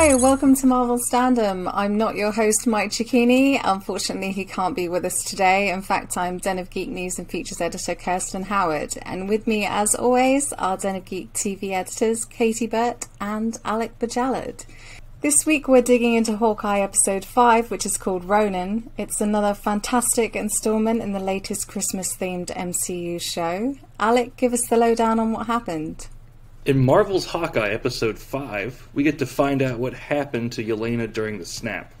Hi, welcome to Marvel Standom. I'm not your host, Mike Cecchini. Unfortunately, he can't be with us today. In fact, I'm Den of Geek News and Features Editor Kirsten Howard. And with me, as always, are Den of Geek TV editors Kayti Burt and Alec Bojalad. This week, we're digging into Hawkeye episode 5, which is called Ronin. It's another fantastic installment in the latest Christmas themed MCU show. Alec, give us the lowdown on what happened. In Marvel's Hawkeye episode 5, we get to find out what happened to Yelena during the snap.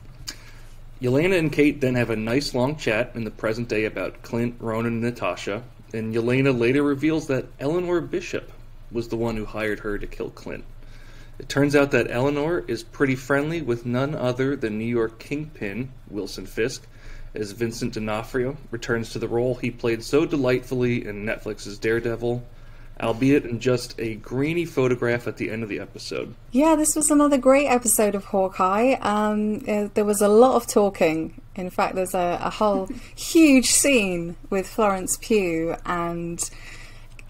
Yelena and Kate then have a nice long chat in the present day about Clint, Ronin, and Natasha, and Yelena later reveals that Eleanor Bishop was the one who hired her to kill Clint. It turns out that Eleanor is pretty friendly with none other than New York Kingpin, Wilson Fisk, as Vincent D'Onofrio returns to the role he played so delightfully in Netflix's Daredevil albeit in just a grainy photograph at the end of the episode. Yeah, this was another great episode of Hawkeye. Um, uh, there was a lot of talking. In fact, there's a, a whole huge scene with Florence Pugh and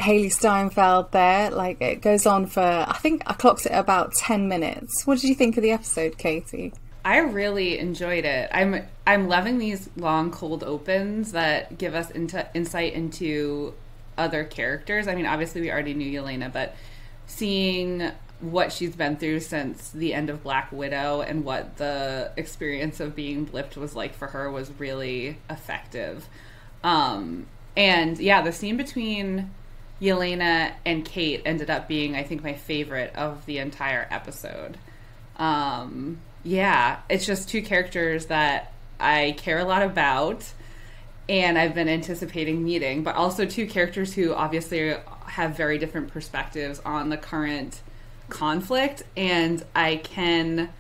Hailee Steinfeld there. Like, it goes on for, I think I clocked it about 10 minutes. What did you think of the episode, Kayti? I really enjoyed it. I'm I'm loving these long cold opens that give us into insight into other characters. I mean, obviously we already knew Yelena, but seeing what she's been through since the end of Black Widow and what the experience of being blipped was like for her was really effective. Um, and yeah, the scene between Yelena and Kate ended up being, I think, my favorite of the entire episode. Um, yeah, it's just two characters that I care a lot about and I've been anticipating meeting, but also two characters who obviously have very different perspectives on the current conflict, and I can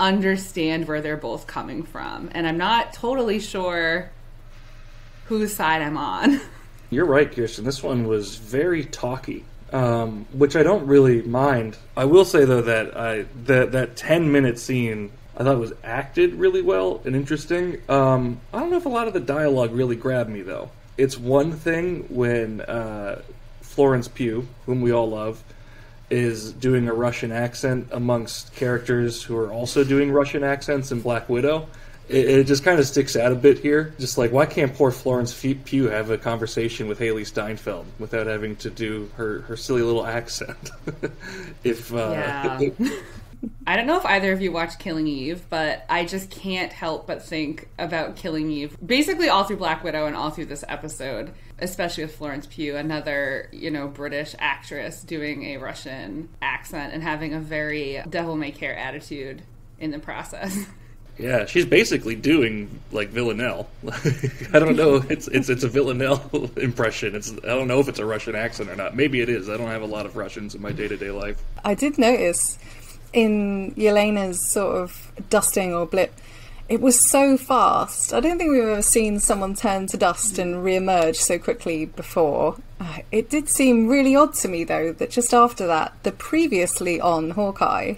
understand where they're both coming from. And I'm not totally sure whose side I'm on. You're right, Kirsten. This one was very talky. Um, which I don't really mind. I will say though that I that that ten minute scene I thought it was acted really well and interesting. Um, I don't know if a lot of the dialogue really grabbed me though. It's one thing when uh, Florence Pugh, whom we all love, is doing a Russian accent amongst characters who are also doing Russian accents in Black Widow. It, it just kind of sticks out a bit here. Just like, why can't poor Florence Pugh have a conversation with Hailee Steinfeld without having to do her, her silly little accent? if uh, yeah. I don't know if either of you watched Killing Eve, but I just can't help but think about Killing Eve. Basically, all through Black Widow and all through this episode, especially with Florence Pugh, another you know British actress doing a Russian accent and having a very devil may care attitude in the process. Yeah, she's basically doing like Villanelle. I don't know. It's it's it's a Villanelle impression. It's I don't know if it's a Russian accent or not. Maybe it is. I don't have a lot of Russians in my day to day life. I did notice in Yelena's sort of dusting or blip, it was so fast. I don't think we've ever seen someone turn to dust and re-emerge so quickly before. Uh, it did seem really odd to me, though, that just after that, the previously on Hawkeye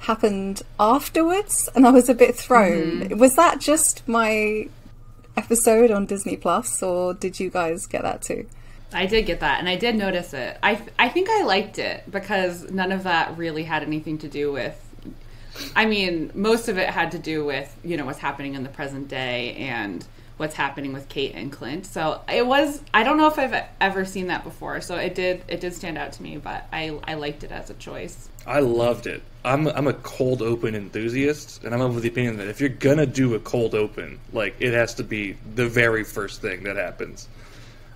happened afterwards, and I was a bit thrown. Mm-hmm. Was that just my episode on Disney Plus, or did you guys get that too? I did get that, and I did notice it. I I think I liked it because none of that really had anything to do with. I mean, most of it had to do with you know what's happening in the present day and what's happening with Kate and Clint. So it was. I don't know if I've ever seen that before. So it did. It did stand out to me, but I I liked it as a choice. I loved it. I'm I'm a cold open enthusiast, and I'm of the opinion that if you're gonna do a cold open, like it has to be the very first thing that happens.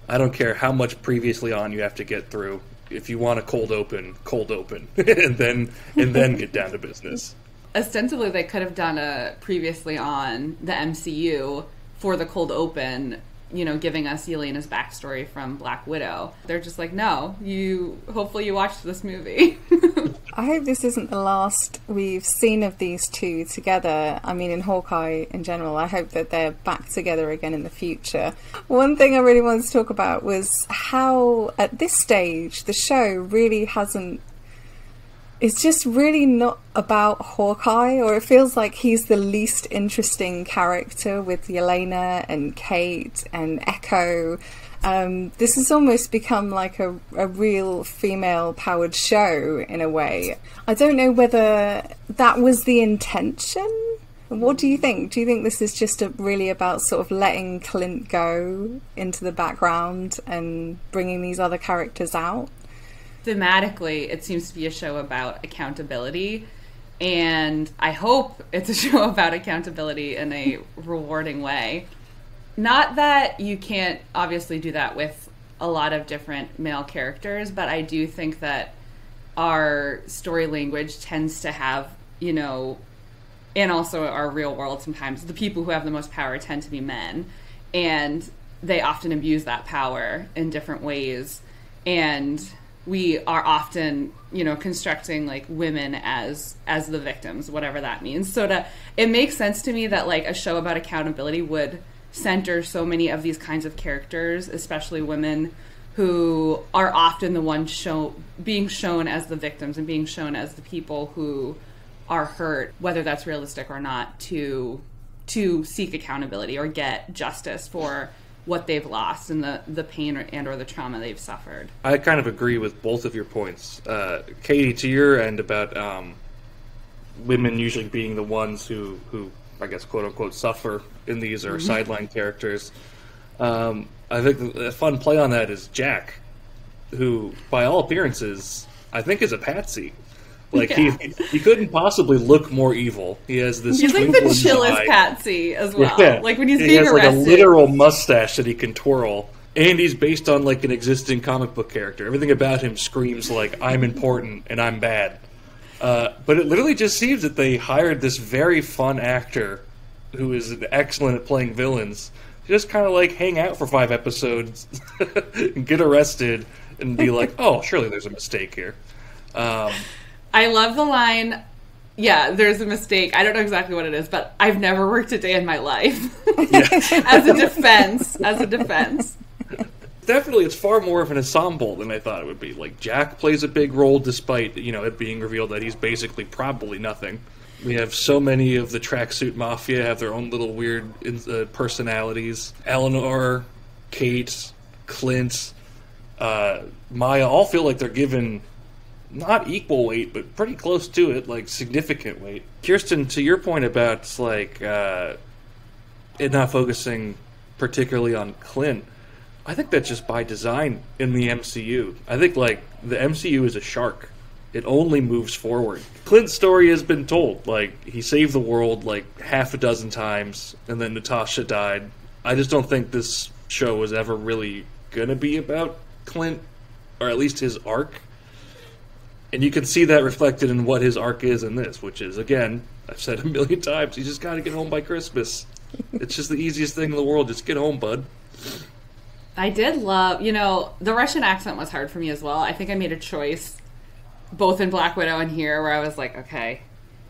I don't care how much previously on you have to get through. If you want a cold open, cold open, and then and then get down to business. Ostensibly, they could have done a previously on the MCU for the cold open you know, giving us Yelena's backstory from Black Widow. They're just like, no, you. Hopefully, you watched this movie. I hope this isn't the last we've seen of these two together. I mean, in Hawkeye in general, I hope that they're back together again in the future. One thing I really wanted to talk about was how, at this stage, the show really hasn't it's just really not about Hawkeye, or it feels like he's the least interesting character with Yelena and Kate and Echo Um, this has almost become like a, a real female powered show in a way. I don't know whether that was the intention. What do you think? Do you think this is just a, really about sort of letting Clint go into the background and bringing these other characters out? Thematically, it seems to be a show about accountability. And I hope it's a show about accountability in a rewarding way. Not that you can't obviously do that with a lot of different male characters, but I do think that our story language tends to have, you know, and also our real world sometimes, the people who have the most power tend to be men. And they often abuse that power in different ways. And we are often, you know, constructing like women as as the victims, whatever that means. So to it makes sense to me that like a show about accountability would center so many of these kinds of characters, especially women who are often the ones show being shown as the victims and being shown as the people who are hurt, whether that's realistic or not, to to seek accountability or get justice for what they've lost and the, the pain or, and or the trauma they've suffered. I kind of agree with both of your points. Uh, Kayti, to your end about um, women usually being the ones who, who I guess, quote unquote, suffer in these or mm-hmm. sideline characters. Um, I think the fun play on that is Jack, who, by all appearances, I think is a patsy. Like yeah. he he couldn't possibly look more evil. He has this. He's like the chillest patsy as well. Yeah. Like when he's he being he has arrested. like a literal mustache that he can twirl. And he's based on like an existing comic book character. Everything about him screams like I'm important and I'm bad. Uh, but it literally just seems that they hired this very fun actor who is excellent at playing villains just kind of like hang out for five episodes and get arrested and be like, oh, surely there's a mistake here. Um, I love the line. Yeah, there's a mistake. I don't know exactly what it is, but I've never worked a day in my life. as a defense, as a defense definitely it's far more of an ensemble than I thought it would be. Like Jack plays a big role, despite you know it being revealed that he's basically probably nothing. We have so many of the tracksuit mafia have their own little weird uh, personalities. Eleanor, Kate, Clint, uh, Maya all feel like they're given not equal weight, but pretty close to it, like significant weight. Kirsten, to your point about like uh, it not focusing particularly on Clint I think that's just by design in the MCU. I think like the MCU is a shark. It only moves forward. Clint's story has been told. Like he saved the world like half a dozen times and then Natasha died. I just don't think this show was ever really gonna be about Clint or at least his arc. And you can see that reflected in what his arc is in this, which is again, I've said a million times, you just got to get home by Christmas. it's just the easiest thing in the world. Just get home, bud. I did love, you know, the Russian accent was hard for me as well. I think I made a choice, both in Black Widow and here, where I was like, okay,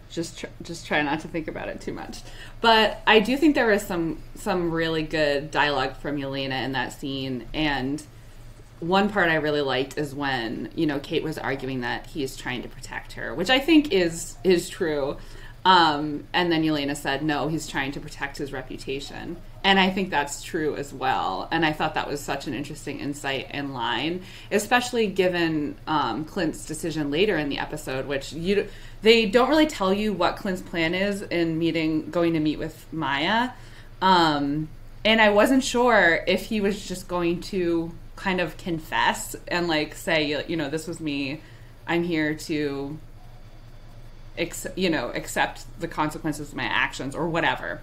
just tr- just try not to think about it too much. But I do think there was some some really good dialogue from Yelena in that scene, and one part I really liked is when you know Kate was arguing that he's trying to protect her, which I think is is true. Um, and then Yelena said, no, he's trying to protect his reputation. And I think that's true as well. And I thought that was such an interesting insight and line, especially given um, Clint's decision later in the episode, which you they don't really tell you what Clint's plan is in meeting, going to meet with Maya. Um, and I wasn't sure if he was just going to kind of confess and like say, you know, this was me. I'm here to, ex- you know, accept the consequences of my actions or whatever.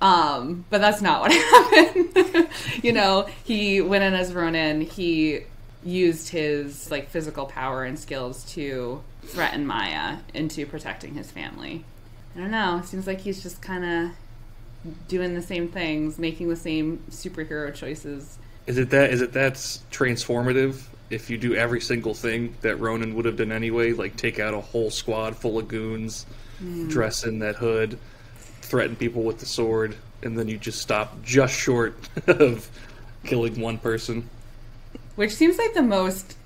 Um, but that's not what happened. you know, he went in as Ronin. He used his like physical power and skills to threaten Maya into protecting his family. I don't know. It seems like he's just kind of doing the same things, making the same superhero choices. Is it that? Is it that's transformative? If you do every single thing that Ronin would have done anyway, like take out a whole squad full of goons, mm. dress in that hood, threaten people with the sword, and then you just stop just short of killing one person. Which seems like the most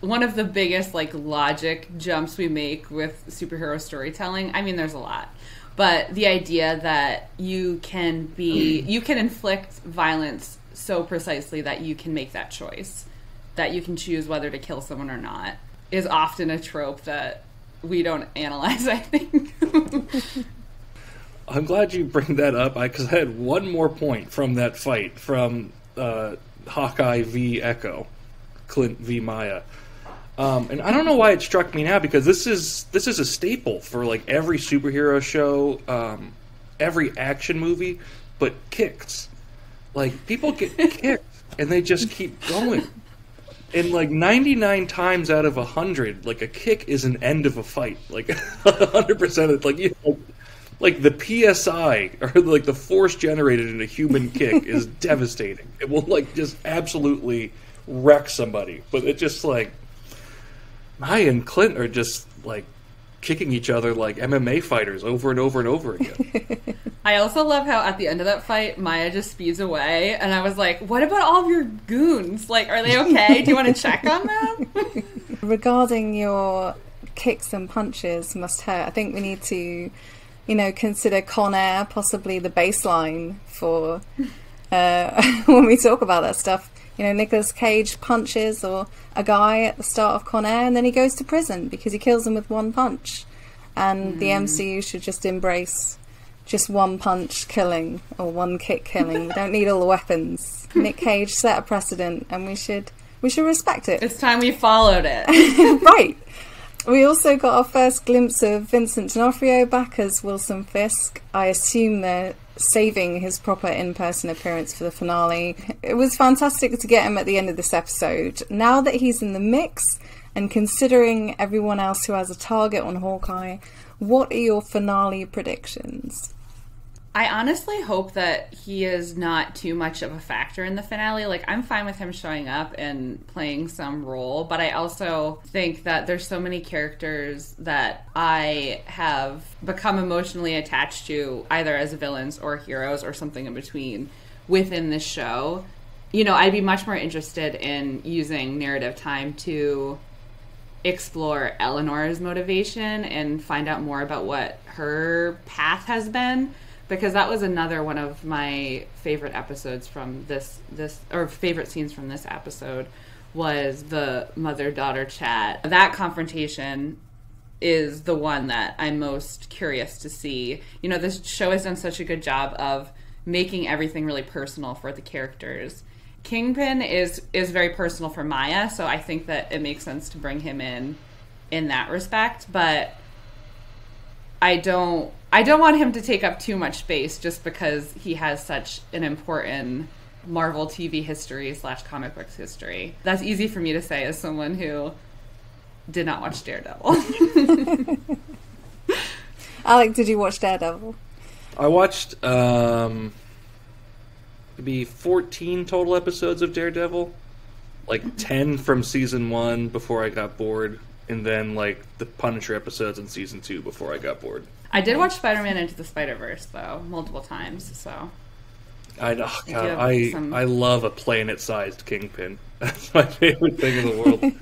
one of the biggest like logic jumps we make with superhero storytelling. I mean, there's a lot, but the idea that you can be you can inflict violence so precisely that you can make that choice, that you can choose whether to kill someone or not, is often a trope that we don't analyze, I think. I'm glad you bring that up because I, I, had one more point from that fight from uh, Hawkeye v Echo, Clint v Maya. Um, and I don't know why it struck me now because this is this is a staple for like every superhero show, um, every action movie, but kicks. Like people get kicked and they just keep going. And like 99 times out of 100, like a kick is an end of a fight. Like 100% of like you know, like the psi or like the force generated in a human kick is devastating. It will like just absolutely wreck somebody. But it just like Maya and Clint are just like kicking each other like MMA fighters over and over and over again. I also love how at the end of that fight, Maya just speeds away, and I was like, "What about all of your goons? Like, are they okay? Do you want to check on them?" Regarding your kicks and punches must hurt. I think we need to you know, consider Con Air possibly the baseline for uh, when we talk about that stuff. You know, Nicolas Cage punches or a guy at the start of Con Air, and then he goes to prison because he kills him with one punch. And mm. the MCU should just embrace just one punch killing or one kick killing. we don't need all the weapons. Nick Cage set a precedent, and we should we should respect it. It's time we followed it. right. We also got our first glimpse of Vincent D'Onofrio back as Wilson Fisk. I assume they're saving his proper in person appearance for the finale. It was fantastic to get him at the end of this episode. Now that he's in the mix, and considering everyone else who has a target on Hawkeye, what are your finale predictions? I honestly hope that he is not too much of a factor in the finale. Like, I'm fine with him showing up and playing some role, but I also think that there's so many characters that I have become emotionally attached to, either as villains or heroes or something in between within this show. You know, I'd be much more interested in using narrative time to explore Eleanor's motivation and find out more about what her path has been because that was another one of my favorite episodes from this this or favorite scenes from this episode was the mother daughter chat. That confrontation is the one that I'm most curious to see. You know, this show has done such a good job of making everything really personal for the characters. Kingpin is is very personal for Maya, so I think that it makes sense to bring him in in that respect, but I don't I don't want him to take up too much space just because he has such an important Marvel TV history slash comic books history. That's easy for me to say as someone who did not watch Daredevil. Alec, did you watch Daredevil? I watched um, maybe 14 total episodes of Daredevil. Like 10 from season one before I got bored, and then like the Punisher episodes in season two before I got bored. I did watch Spider Man Into the Spider Verse though multiple times, so. I know. God, I some... I love a planet-sized kingpin. That's my favorite thing in the world.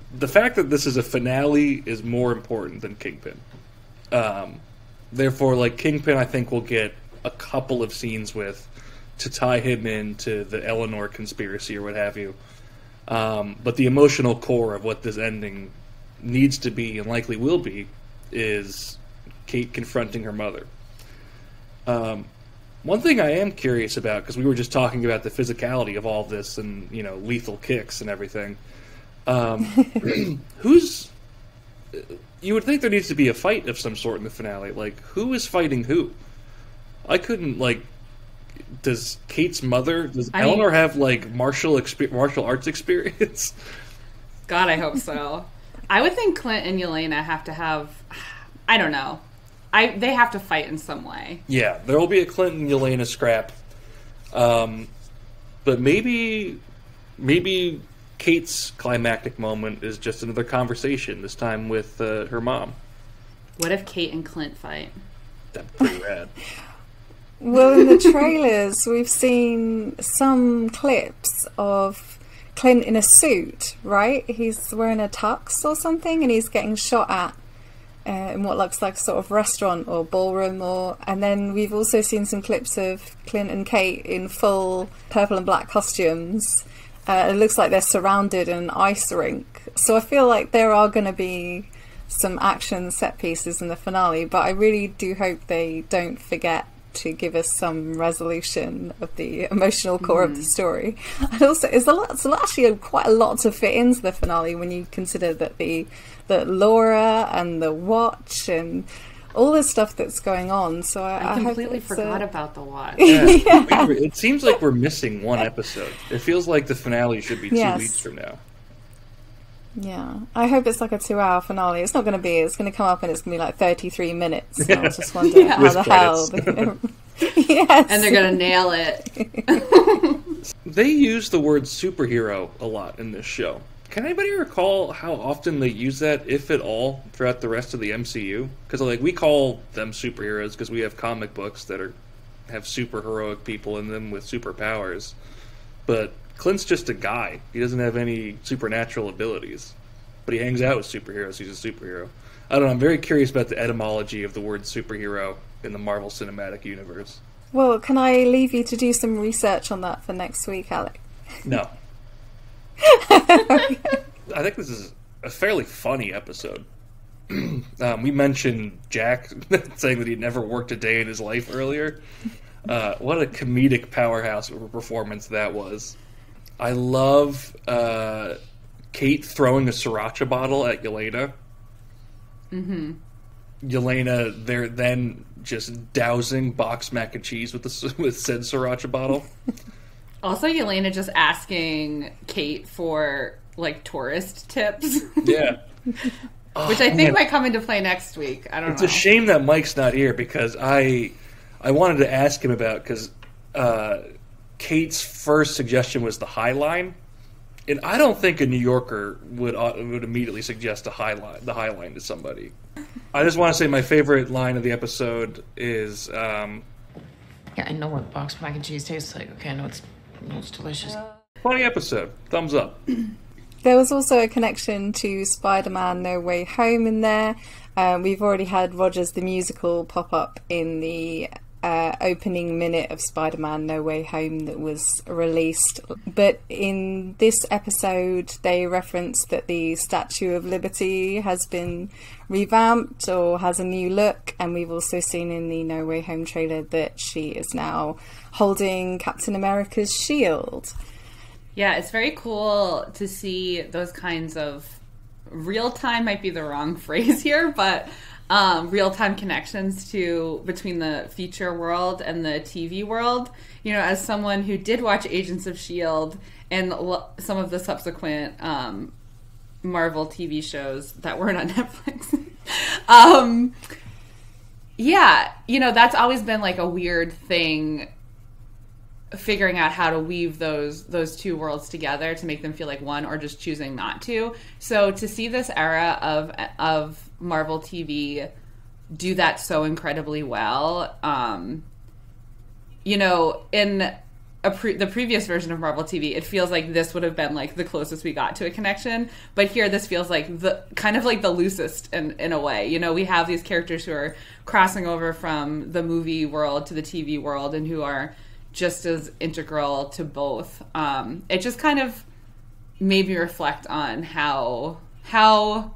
the fact that this is a finale is more important than Kingpin. Um, therefore, like Kingpin, I think we'll get a couple of scenes with to tie him into the Eleanor conspiracy or what have you. Um, but the emotional core of what this ending needs to be and likely will be is Kate confronting her mother. Um, one thing I am curious about because we were just talking about the physicality of all this and you know lethal kicks and everything. Um, who's you would think there needs to be a fight of some sort in the finale. Like who is fighting who? I couldn't like. Does Kate's mother? Does I Eleanor mean, have like martial exp- martial arts experience? God, I hope so. I would think Clint and Yelena have to have. I don't know. I they have to fight in some way. Yeah, there will be a Clint and Yelena scrap, um, but maybe maybe Kate's climactic moment is just another conversation. This time with uh, her mom. What if Kate and Clint fight? That'd be pretty rad. Well, in the trailers, we've seen some clips of Clint in a suit, right? He's wearing a tux or something, and he's getting shot at uh, in what looks like a sort of restaurant or ballroom, or and then we've also seen some clips of Clint and Kate in full purple and black costumes. Uh, it looks like they're surrounded in an ice rink. So I feel like there are going to be some action set pieces in the finale, but I really do hope they don't forget to give us some resolution of the emotional core mm. of the story. And also, it's a lot. It's actually quite a lot to fit into the finale when you consider that the that Laura and the watch and all this stuff that's going on. So I, I completely forgot about the watch. Yeah. yeah. it seems like we're missing one episode. It feels like the finale should be two yes. weeks from now. Yeah, I hope it's like a two-hour finale. It's not going to be. It's going to come up and it's going to be like thirty-three minutes. And I was just wonder yeah. how With the hell. yes, and they're going to nail it. they use the word superhero a lot in this show. Can anybody recall how often they use that, if at all, throughout the rest of the MCU? Because like we call them superheroes because we have comic books that are have super heroic people in them with superpowers, but Clint's just a guy. He doesn't have any supernatural abilities, but he hangs out with superheroes. He's a superhero. I don't know. I'm very curious about the etymology of the word superhero in the Marvel Cinematic Universe. Well, can I leave you to do some research on that for next week, Alec? No. I think this is a fairly funny episode. um, we mentioned Jack saying that he'd never worked a day in his life earlier. Uh, what a comedic powerhouse of a performance that was. I love uh, Kate throwing a sriracha bottle at Yelena. Mm-hmm. Yelena, they're then just dousing box mac and cheese with the with said sriracha bottle. Also, Yelena just asking Kate for like tourist tips. Yeah. Which I think man. might come into play next week. I don't it's know. It's a shame that Mike's not here because I I wanted to ask him about because uh, Kate's first suggestion was the High Line, and I don't think a New Yorker would uh, would immediately suggest a High Line, the High Line to somebody. I just want to say my favorite line of the episode is. Um, yeah, I know what boxed mac and cheese tastes like. Okay, I know it's, I know it's delicious. Funny episode. Thumbs up. There was also a connection to Spider Man No Way Home in there. Um, we've already had Rogers the Musical pop up in the uh, opening minute of Spider Man No Way Home that was released. But in this episode, they reference that the Statue of Liberty has been revamped or has a new look. And we've also seen in the No Way Home trailer that she is now holding Captain America's shield. Yeah, it's very cool to see those kinds of real time might be the wrong phrase here, but um, real time connections to between the feature world and the TV world. You know, as someone who did watch Agents of Shield and l- some of the subsequent um, Marvel TV shows that weren't on Netflix. um, yeah, you know, that's always been like a weird thing figuring out how to weave those those two worlds together to make them feel like one or just choosing not to. So to see this era of of Marvel TV do that so incredibly well. Um, you know, in pre- the previous version of Marvel TV, it feels like this would have been like the closest we got to a connection. But here, this feels like the kind of like the loosest in in a way. You know, we have these characters who are crossing over from the movie world to the TV world, and who are just as integral to both. Um, it just kind of made me reflect on how how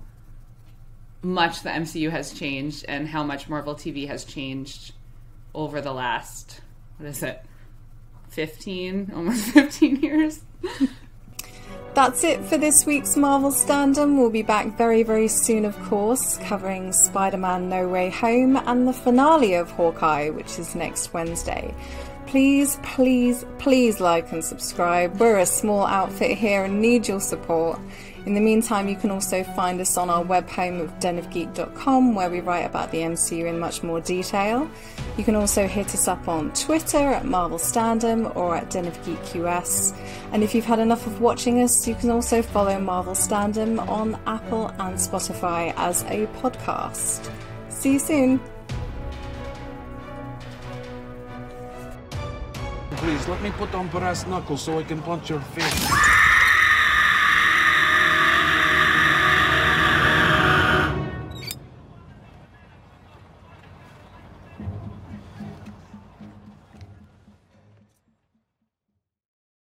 much the MCU has changed and how much Marvel TV has changed over the last what is it 15 almost 15 years That's it for this week's Marvel Standom. We'll be back very, very soon, of course, covering Spider Man No Way Home and the finale of Hawkeye, which is next Wednesday. Please, please, please like and subscribe. We're a small outfit here and need your support. In the meantime, you can also find us on our web home of denofgeek.com where we write about the MCU in much more detail. You can also hit us up on Twitter at Marvel Standom or at Den of Geek US. And if you've had enough of watching us, you can also follow Marvel Standom on Apple and Spotify as a podcast. See you soon. Please let me put on brass knuckles so I can punch your face.